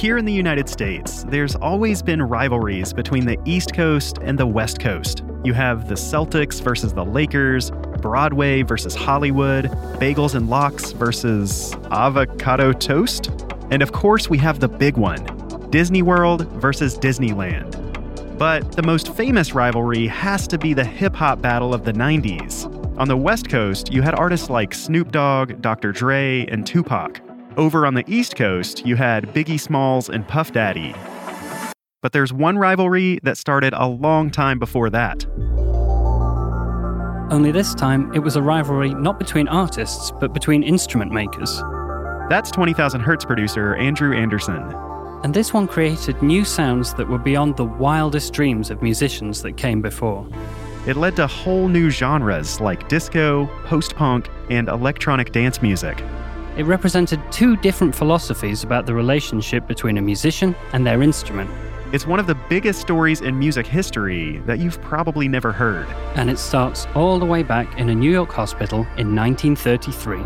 Here in the United States, there's always been rivalries between the East Coast and the West Coast. You have the Celtics versus the Lakers, Broadway versus Hollywood, bagels and lox versus avocado toast. And of course, we have the big one Disney World versus Disneyland. But the most famous rivalry has to be the hip hop battle of the 90s. On the West Coast, you had artists like Snoop Dogg, Dr. Dre, and Tupac. Over on the East Coast, you had Biggie Smalls and Puff Daddy. But there's one rivalry that started a long time before that. Only this time, it was a rivalry not between artists, but between instrument makers. That's 20,000 Hertz producer Andrew Anderson. And this one created new sounds that were beyond the wildest dreams of musicians that came before. It led to whole new genres like disco, post punk, and electronic dance music. It represented two different philosophies about the relationship between a musician and their instrument. It's one of the biggest stories in music history that you've probably never heard. And it starts all the way back in a New York hospital in 1933.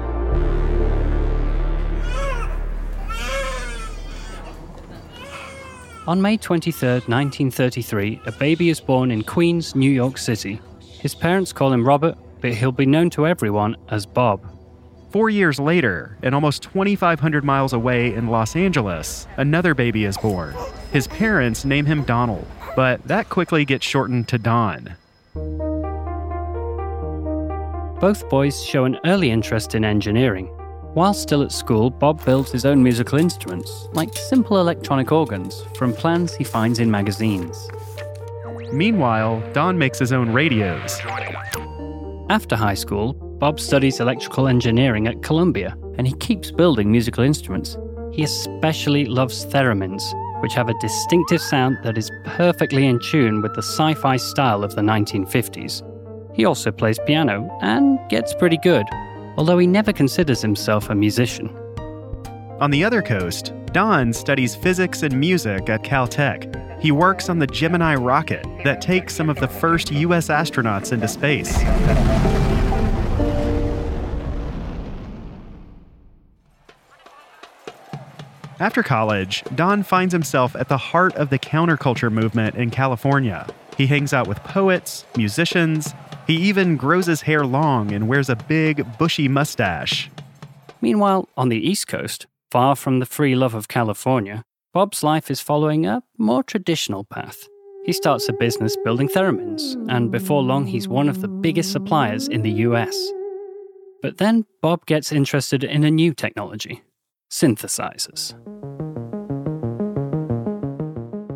On May 23, 1933, a baby is born in Queens, New York City. His parents call him Robert, but he'll be known to everyone as Bob. Four years later, and almost 2,500 miles away in Los Angeles, another baby is born. His parents name him Donald, but that quickly gets shortened to Don. Both boys show an early interest in engineering. While still at school, Bob builds his own musical instruments, like simple electronic organs, from plans he finds in magazines. Meanwhile, Don makes his own radios. After high school, Bob studies electrical engineering at Columbia, and he keeps building musical instruments. He especially loves theremins, which have a distinctive sound that is perfectly in tune with the sci fi style of the 1950s. He also plays piano and gets pretty good, although he never considers himself a musician. On the other coast, Don studies physics and music at Caltech. He works on the Gemini rocket that takes some of the first US astronauts into space. After college, Don finds himself at the heart of the counterculture movement in California. He hangs out with poets, musicians, he even grows his hair long and wears a big, bushy mustache. Meanwhile, on the East Coast, far from the free love of California, Bob's life is following a more traditional path. He starts a business building theremins, and before long, he's one of the biggest suppliers in the US. But then Bob gets interested in a new technology synthesizers.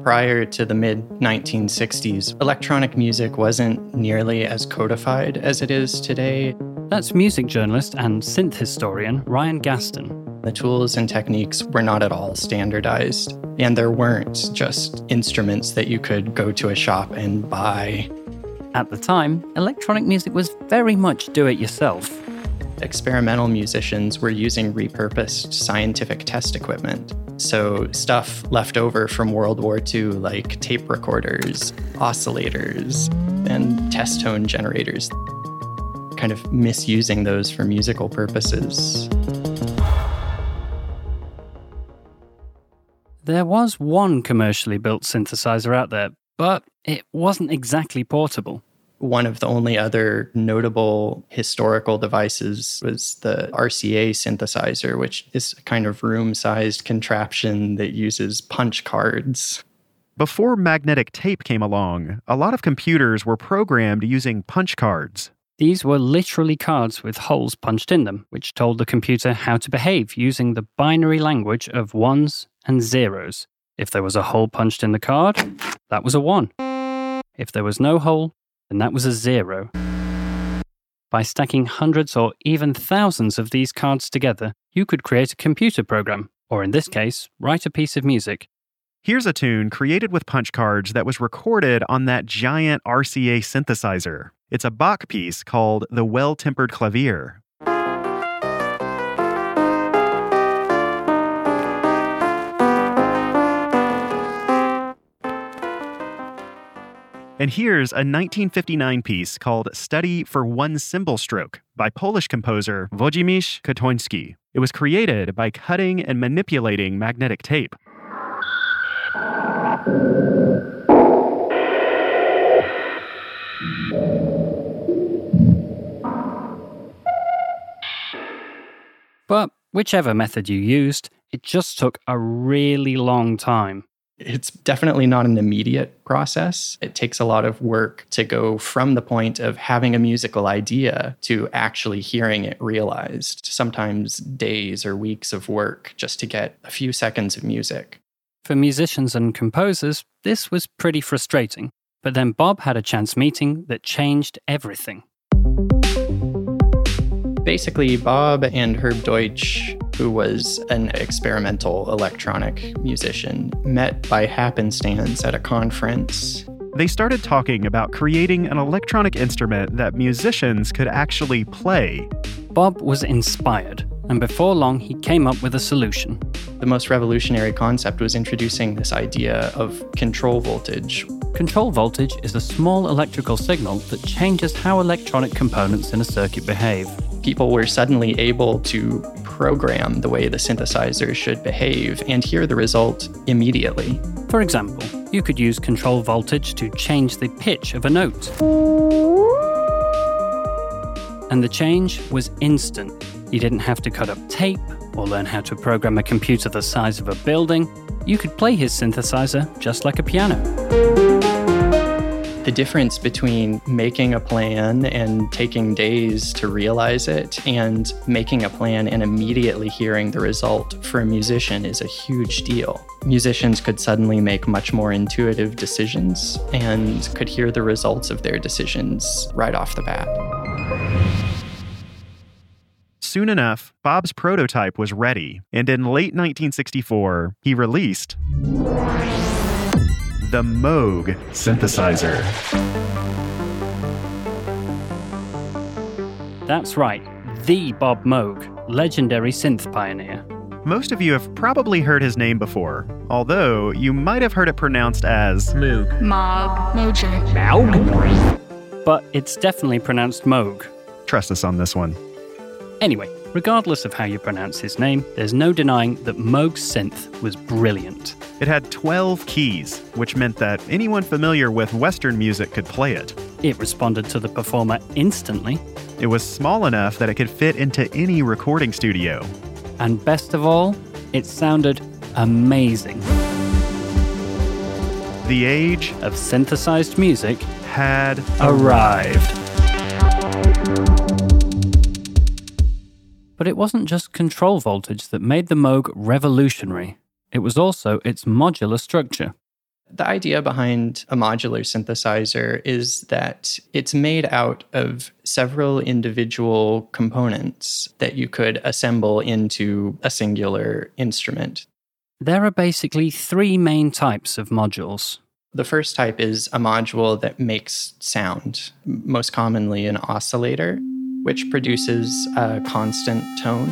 Prior to the mid 1960s, electronic music wasn't nearly as codified as it is today. That's music journalist and synth historian Ryan Gaston. The tools and techniques were not at all standardized, and there weren't just instruments that you could go to a shop and buy. At the time, electronic music was very much do it yourself experimental musicians were using repurposed scientific test equipment. So, stuff left over from World War II, like tape recorders, oscillators, and test tone generators, kind of misusing those for musical purposes. There was one commercially built synthesizer out there, but it wasn't exactly portable one of the only other notable historical devices was the RCA synthesizer, which is a kind of room sized contraption that uses punch cards. Before magnetic tape came along, a lot of computers were programmed using punch cards. These were literally cards with holes punched in them, which told the computer how to behave using the binary language of ones and zeros. If there was a hole punched in the card, that was a one. If there was no hole, and that was a zero. By stacking hundreds or even thousands of these cards together, you could create a computer program, or in this case, write a piece of music. Here's a tune created with punch cards that was recorded on that giant RCA synthesizer. It's a Bach piece called The Well Tempered Clavier. And here's a 1959 piece called Study for One Cymbal Stroke by Polish composer Wojciech Kotoński. It was created by cutting and manipulating magnetic tape. But whichever method you used, it just took a really long time. It's definitely not an immediate process. It takes a lot of work to go from the point of having a musical idea to actually hearing it realized. Sometimes days or weeks of work just to get a few seconds of music. For musicians and composers, this was pretty frustrating. But then Bob had a chance meeting that changed everything. Basically, Bob and Herb Deutsch, who was an experimental electronic musician, met by happenstance at a conference. They started talking about creating an electronic instrument that musicians could actually play. Bob was inspired, and before long, he came up with a solution. The most revolutionary concept was introducing this idea of control voltage. Control voltage is a small electrical signal that changes how electronic components in a circuit behave. People were suddenly able to program the way the synthesizer should behave and hear the result immediately. For example, you could use control voltage to change the pitch of a note. And the change was instant. You didn't have to cut up tape or learn how to program a computer the size of a building. You could play his synthesizer just like a piano. The difference between making a plan and taking days to realize it and making a plan and immediately hearing the result for a musician is a huge deal. Musicians could suddenly make much more intuitive decisions and could hear the results of their decisions right off the bat. Soon enough, Bob's prototype was ready, and in late 1964, he released the Moog synthesizer. That's right, the Bob Moog, legendary synth pioneer. Most of you have probably heard his name before, although you might have heard it pronounced as Moog. Mog. Mojo. Moog? But it's definitely pronounced Moog. Trust us on this one. Anyway, regardless of how you pronounce his name, there's no denying that Moog's synth was brilliant. It had 12 keys, which meant that anyone familiar with Western music could play it. It responded to the performer instantly. It was small enough that it could fit into any recording studio. And best of all, it sounded amazing. The age Of synthesized music had arrived. But it wasn't just control voltage that made the Moog revolutionary, it was also its modular structure. The idea behind a modular synthesizer is that it's made out of several individual components that you could assemble into a singular instrument. There are basically three main types of modules. The first type is a module that makes sound, most commonly an oscillator, which produces a constant tone,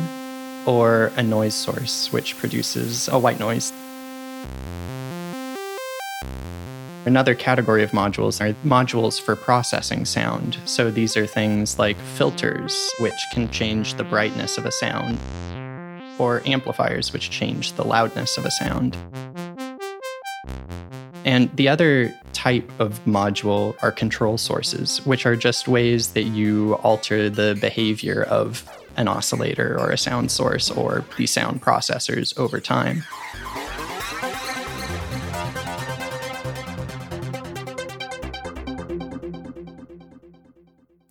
or a noise source, which produces a white noise. Another category of modules are modules for processing sound. So these are things like filters, which can change the brightness of a sound, or amplifiers, which change the loudness of a sound. And the other type of module are control sources, which are just ways that you alter the behavior of an oscillator or a sound source or the sound processors over time.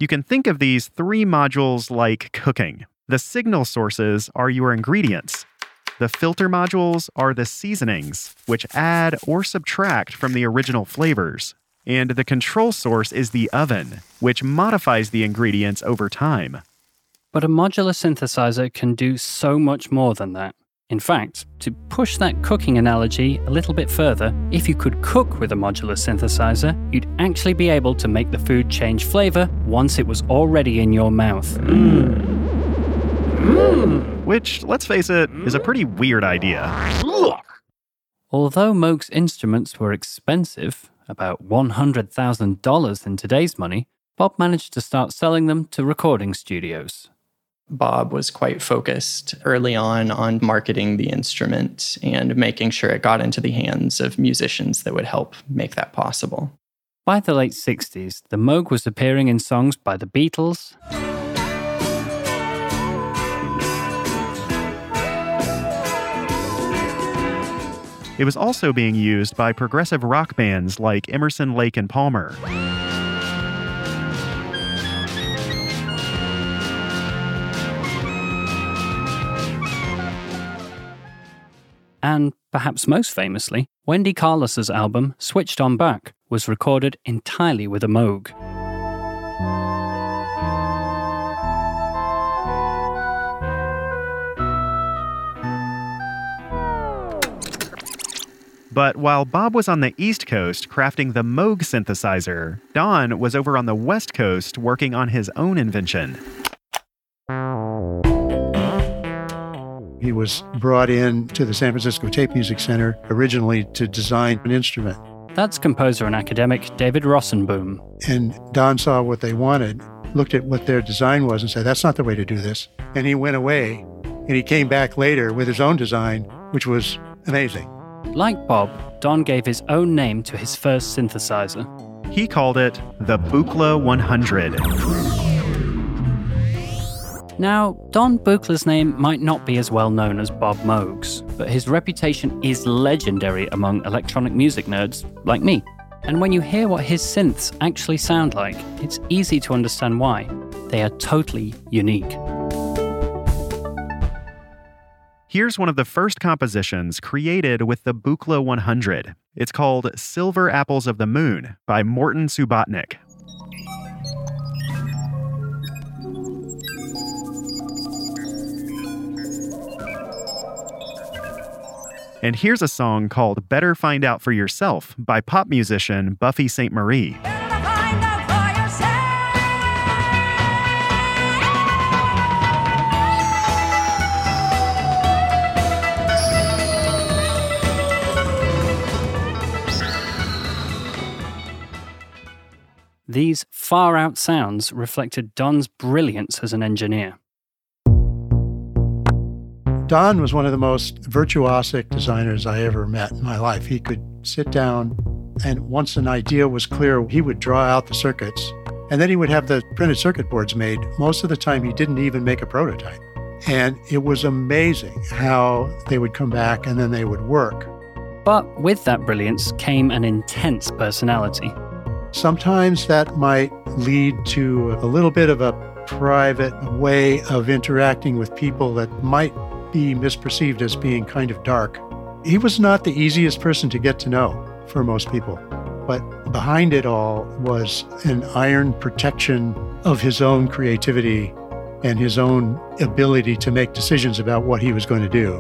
You can think of these three modules like cooking. The signal sources are your ingredients. The filter modules are the seasonings, which add or subtract from the original flavors. And the control source is the oven, which modifies the ingredients over time. But a modular synthesizer can do so much more than that. In fact, to push that cooking analogy a little bit further, if you could cook with a modular synthesizer, you'd actually be able to make the food change flavor once it was already in your mouth. Mmm. Mmm. Which, let's face it, is a mm-hmm. pretty weird idea. Although Moog's instruments were expensive, about $100,000 in today's money, Bob managed to start selling them to recording studios. Bob was quite focused early on on marketing the instrument and making sure it got into the hands of musicians that would help make that possible. By the late 60s, the Moog was appearing in songs by the Beatles, It was also being used by progressive rock bands like Emerson, Lake, and Palmer. and perhaps most famously, Wendy Carlos's album Switched On Bach was recorded entirely with a Moog. But while Bob was on the East Coast crafting the Moog synthesizer, Don was over on the West Coast working on his own invention. He was brought in to the San Francisco Tape Music Center originally to design an instrument. That's composer and academic David Rosenboom. And Don saw what they wanted, looked at what their design was, and said, That's not the way to do this. And he went away and he came back later with his own design, which was amazing. Like Bob, Don gave his own name to his first synthesizer. He called it the Buchla 100. Now, Don Buchla's name might not be as well known as Bob Moog's, but his reputation is legendary among electronic music nerds like me. And when you hear what his synths actually sound like, it's easy to understand why. They are totally unique. Here's one of the first compositions created with the Buchla 100. It's called Silver Apples of the Moon by Morton Subotnick. And here's a song called Better Find Out for Yourself by pop musician Buffy Sainte-Marie. These far out sounds reflected Don's brilliance as an engineer. Don was one of the most virtuosic designers I ever met in my life. He could sit down, and once an idea was clear, he would draw out the circuits, and then he would have the printed circuit boards made. Most of the time, he didn't even make a prototype. And it was amazing how they would come back and then they would work. But with that brilliance came an intense personality. Sometimes that might lead to a little bit of a private way of interacting with people that might be misperceived as being kind of dark. He was not the easiest person to get to know for most people, but behind it all was an iron protection of his own creativity and his own ability to make decisions about what he was going to do.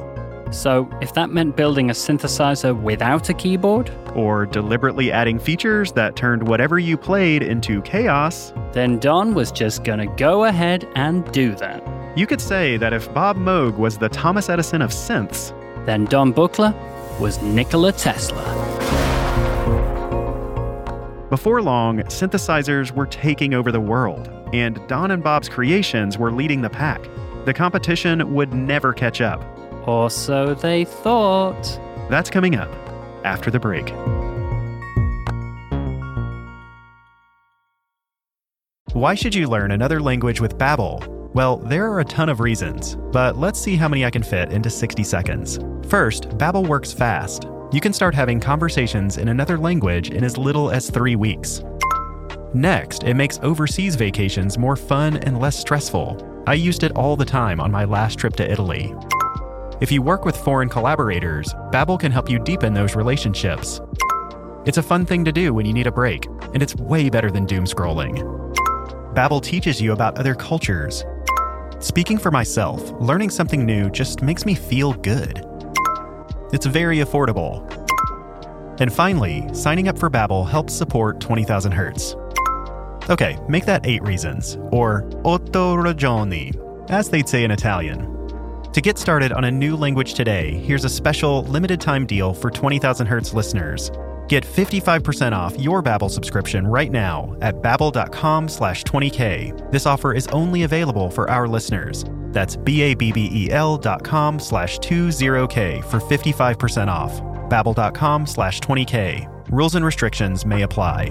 So, if that meant building a synthesizer without a keyboard, or deliberately adding features that turned whatever you played into chaos, then Don was just gonna go ahead and do that. You could say that if Bob Moog was the Thomas Edison of synths, then Don Buchla was Nikola Tesla. Before long, synthesizers were taking over the world, and Don and Bob's creations were leading the pack. The competition would never catch up. Or so they thought. That's coming up after the break. Why should you learn another language with Babbel? Well, there are a ton of reasons, but let's see how many I can fit into 60 seconds. First, Babbel works fast. You can start having conversations in another language in as little as 3 weeks. Next, it makes overseas vacations more fun and less stressful. I used it all the time on my last trip to Italy. If you work with foreign collaborators, Babbel can help you deepen those relationships. It's a fun thing to do when you need a break, and it's way better than doom scrolling. Babbel teaches you about other cultures. Speaking for myself, learning something new just makes me feel good. It's very affordable. And finally, signing up for Babbel helps support 20,000 Hertz. Okay, make that eight reasons, or otto ragioni, as they'd say in Italian. To get started on a new language today, here's a special limited time deal for 20,000 Hertz listeners. Get 55% off your Babbel subscription right now at babbel.com slash 20k. This offer is only available for our listeners. That's B-A-B-B-E-L dot com slash 20k for 55% off. babbel.com slash 20k. Rules and restrictions may apply.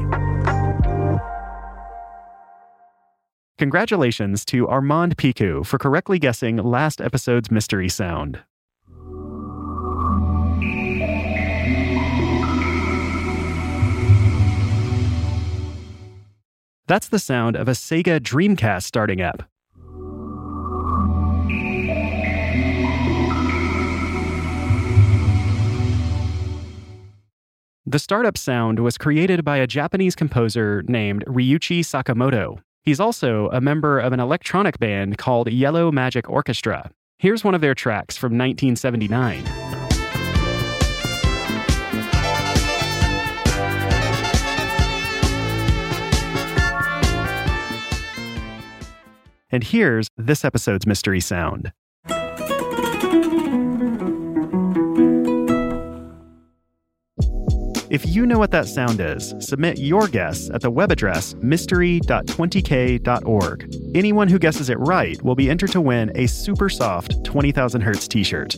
Congratulations to Armand Piku for correctly guessing last episode's mystery sound. That's the sound of a Sega Dreamcast starting up. The startup sound was created by a Japanese composer named Ryuichi Sakamoto. He's also a member of an electronic band called Yellow Magic Orchestra. Here's one of their tracks from 1979. And here's this episode's mystery sound. If you know what that sound is, submit your guess at the web address mystery.20k.org. Anyone who guesses it right will be entered to win a super soft 20,000 Hertz t shirt.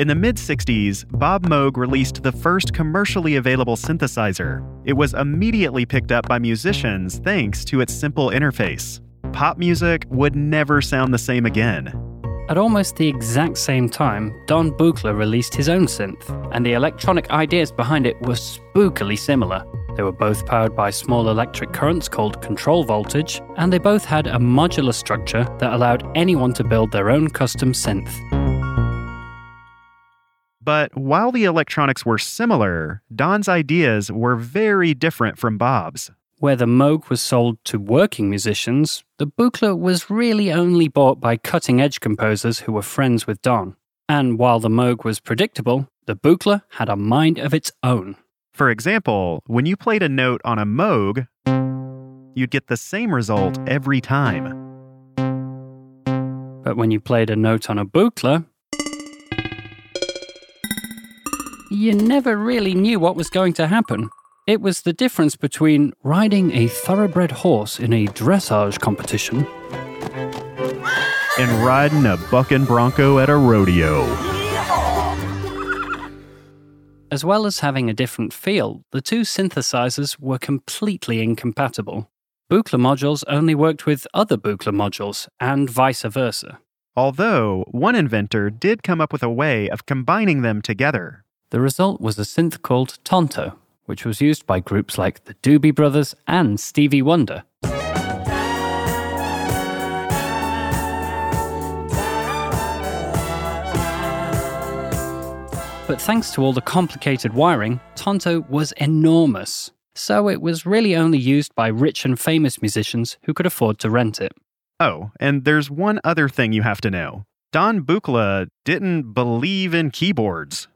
In the mid 60s, Bob Moog released the first commercially available synthesizer. It was immediately picked up by musicians thanks to its simple interface. Pop music would never sound the same again. At almost the exact same time, Don Buchla released his own synth, and the electronic ideas behind it were spookily similar. They were both powered by small electric currents called control voltage, and they both had a modular structure that allowed anyone to build their own custom synth. But while the electronics were similar, Don's ideas were very different from Bob's. Where the Moog was sold to working musicians, the Buchla was really only bought by cutting edge composers who were friends with Don. And while the Moog was predictable, the Buchla had a mind of its own. For example, when you played a note on a Moog, you'd get the same result every time. But when you played a note on a Buchla, you never really knew what was going to happen. It was the difference between riding a thoroughbred horse in a dressage competition and riding a bucking bronco at a rodeo. As well as having a different feel, the two synthesizers were completely incompatible. Buchla modules only worked with other Buchla modules, and vice versa. Although, one inventor did come up with a way of combining them together. The result was a synth called Tonto, which was used by groups like the Doobie Brothers and Stevie Wonder. But thanks to all the complicated wiring, Tonto was enormous. So it was really only used by rich and famous musicians who could afford to rent it. Oh, and there's one other thing you have to know. Don Buchla didn't believe in keyboards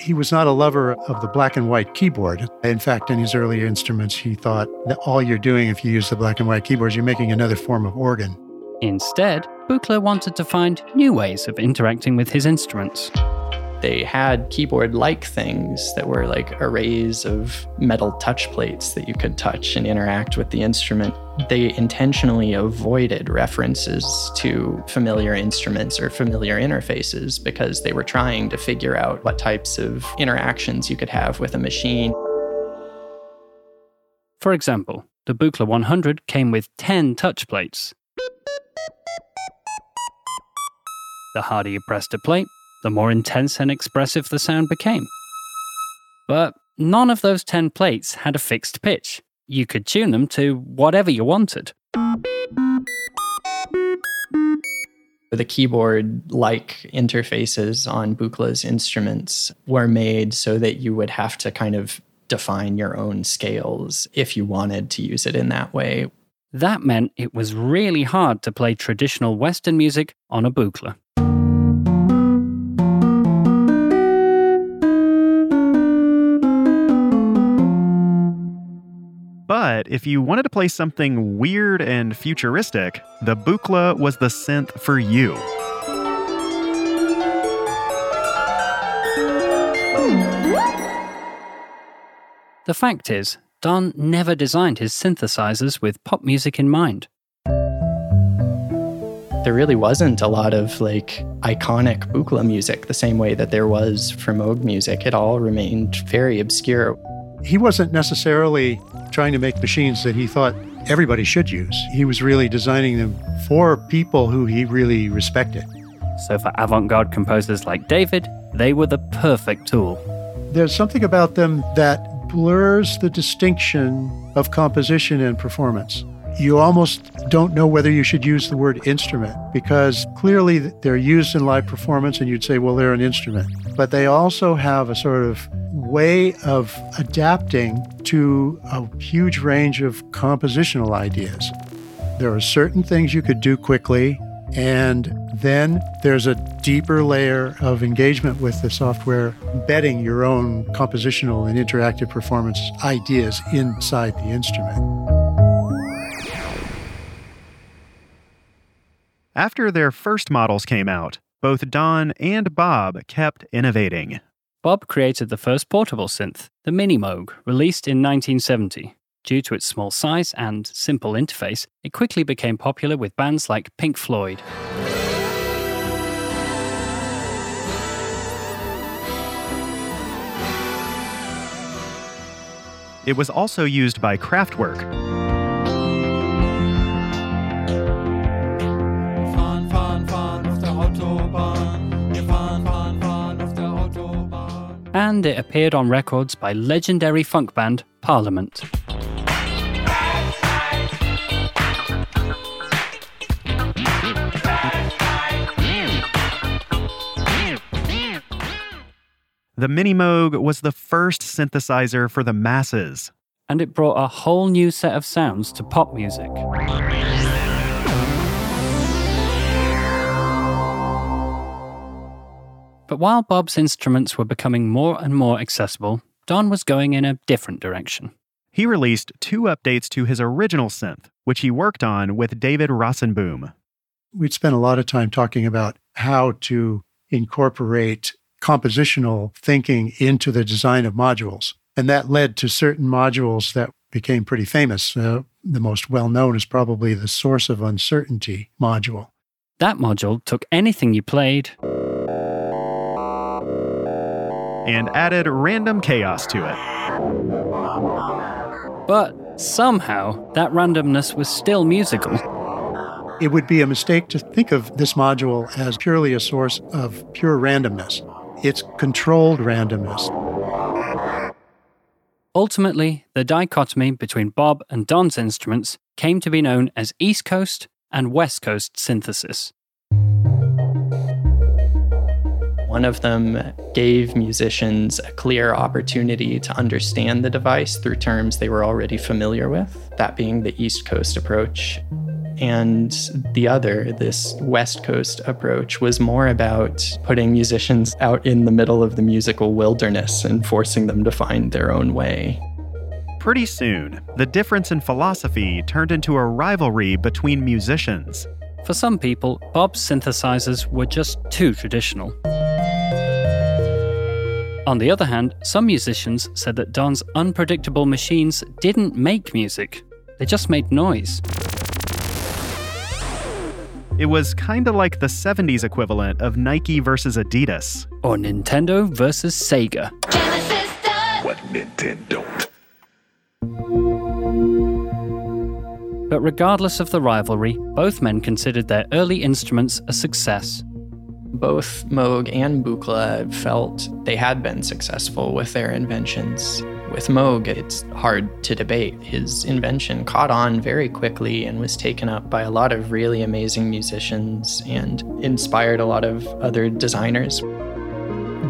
he was not a lover of the black and white keyboard. In fact, in his earlier instruments, he thought that all you're doing if you use the black and white keyboards, you're making another form of organ. Instead, Buchla wanted to find new ways of interacting with his instruments. They had keyboard like things that were like arrays of metal touch plates that you could touch and interact with the instrument. They intentionally avoided references to familiar instruments or familiar interfaces because they were trying to figure out what types of interactions you could have with a machine. For example, the Buchla 100 came with 10 touch plates. The harder you pressed a plate, the more intense and expressive the sound became. But none of those 10 plates had a fixed pitch. You could tune them to whatever you wanted. The keyboard like interfaces on Buchla's instruments were made so that you would have to kind of define your own scales if you wanted to use it in that way. That meant it was really hard to play traditional Western music on a Buchla. But if you wanted to play something weird and futuristic, the Buchla was the synth for you. The fact is, Don never designed his synthesizers with pop music in mind. There really wasn't a lot of like iconic Buchla music the same way that there was for Moog music. It all remained very obscure. He wasn't necessarily trying to make machines that he thought everybody should use. He was really designing them for people who he really respected. So, for avant garde composers like David, they were the perfect tool. There's something about them that blurs the distinction of composition and performance. You almost don't know whether you should use the word instrument because clearly they're used in live performance and you'd say, well, they're an instrument. But they also have a sort of way of adapting to a huge range of compositional ideas. There are certain things you could do quickly, and then there's a deeper layer of engagement with the software, embedding your own compositional and interactive performance ideas inside the instrument. After their first models came out, both Don and Bob kept innovating. Bob created the first portable synth, the Mini Moog, released in 1970. Due to its small size and simple interface, it quickly became popular with bands like Pink Floyd. It was also used by Kraftwerk, and it appeared on records by legendary funk band Parliament. the Mini Moog was the first synthesizer for the masses. and it brought a whole new set of sounds to pop music. But while Bob's instruments were becoming more and more accessible, Don was going in a different direction. He released two updates to his original synth, which he worked on with David Rosenboom. We'd spent a lot of time talking about how to incorporate compositional thinking into the design of modules. And that led to certain modules that became pretty famous. Uh, the most well known is probably the Source of Uncertainty module. That module took anything you played and added random chaos to it. But somehow, that randomness was still musical. It would be a mistake to think of this module as purely a source of pure randomness. It's controlled randomness. Ultimately, the dichotomy between Bob and Don's instruments came to be known as East Coast and West Coast synthesis. One of them gave musicians a clear opportunity to understand the device through terms they were already familiar with, that being the East Coast approach. And the other, this West Coast approach, was more about putting musicians out in the middle of the musical wilderness and forcing them to find their own way. Pretty soon, the difference in philosophy turned into a rivalry between musicians. For some people, Bob's synthesizers were just too traditional. On the other hand, some musicians said that Don's unpredictable machines didn't make music, they just made noise. It was kinda like the 70s equivalent of Nike versus Adidas. Or Nintendo versus Sega. Genesis does. what Nintendo. But regardless of the rivalry, both men considered their early instruments a success. Both Moog and Buchla felt they had been successful with their inventions. With Moog, it's hard to debate. His invention caught on very quickly and was taken up by a lot of really amazing musicians and inspired a lot of other designers.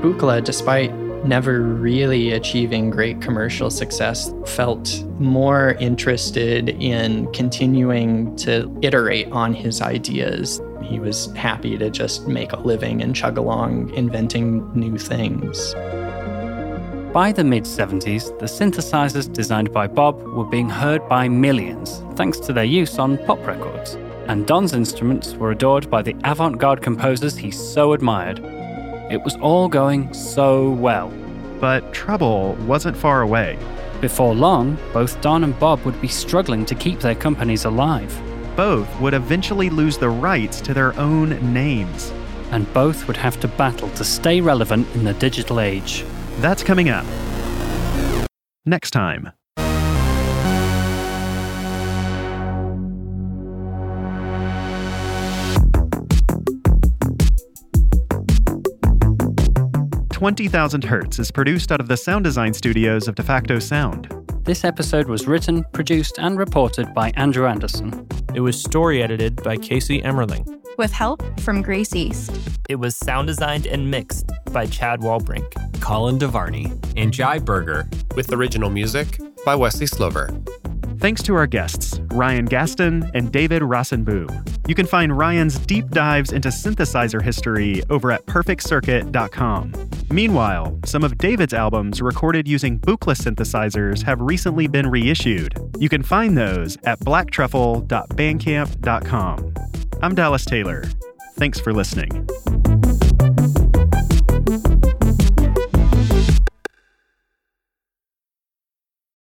Buchla, despite never really achieving great commercial success, felt more interested in continuing to iterate on his ideas. He was happy to just make a living and chug along inventing new things. By the mid 70s, the synthesizers designed by Bob were being heard by millions thanks to their use on pop records. And Don's instruments were adored by the avant garde composers he so admired. It was all going so well. But trouble wasn't far away. Before long, both Don and Bob would be struggling to keep their companies alive. Both would eventually lose the rights to their own names. And both would have to battle to stay relevant in the digital age. That's coming up. Next time. Twenty Thousand Hertz is produced out of the sound design studios of DeFacto Sound. This episode was written, produced, and reported by Andrew Anderson. It was story edited by Casey Emmerling. with help from Grace East. It was sound designed and mixed by Chad Walbrink. Colin DeVarney, and Jai Berger. with original music by Wesley Slover. Thanks to our guests, Ryan Gaston and David Rosenboom. You can find Ryan's deep dives into synthesizer history over at perfectcircuit.com. Meanwhile, some of David's albums recorded using Buchla synthesizers have recently been reissued. You can find those at blacktruffle.bandcamp.com. I'm Dallas Taylor. Thanks for listening.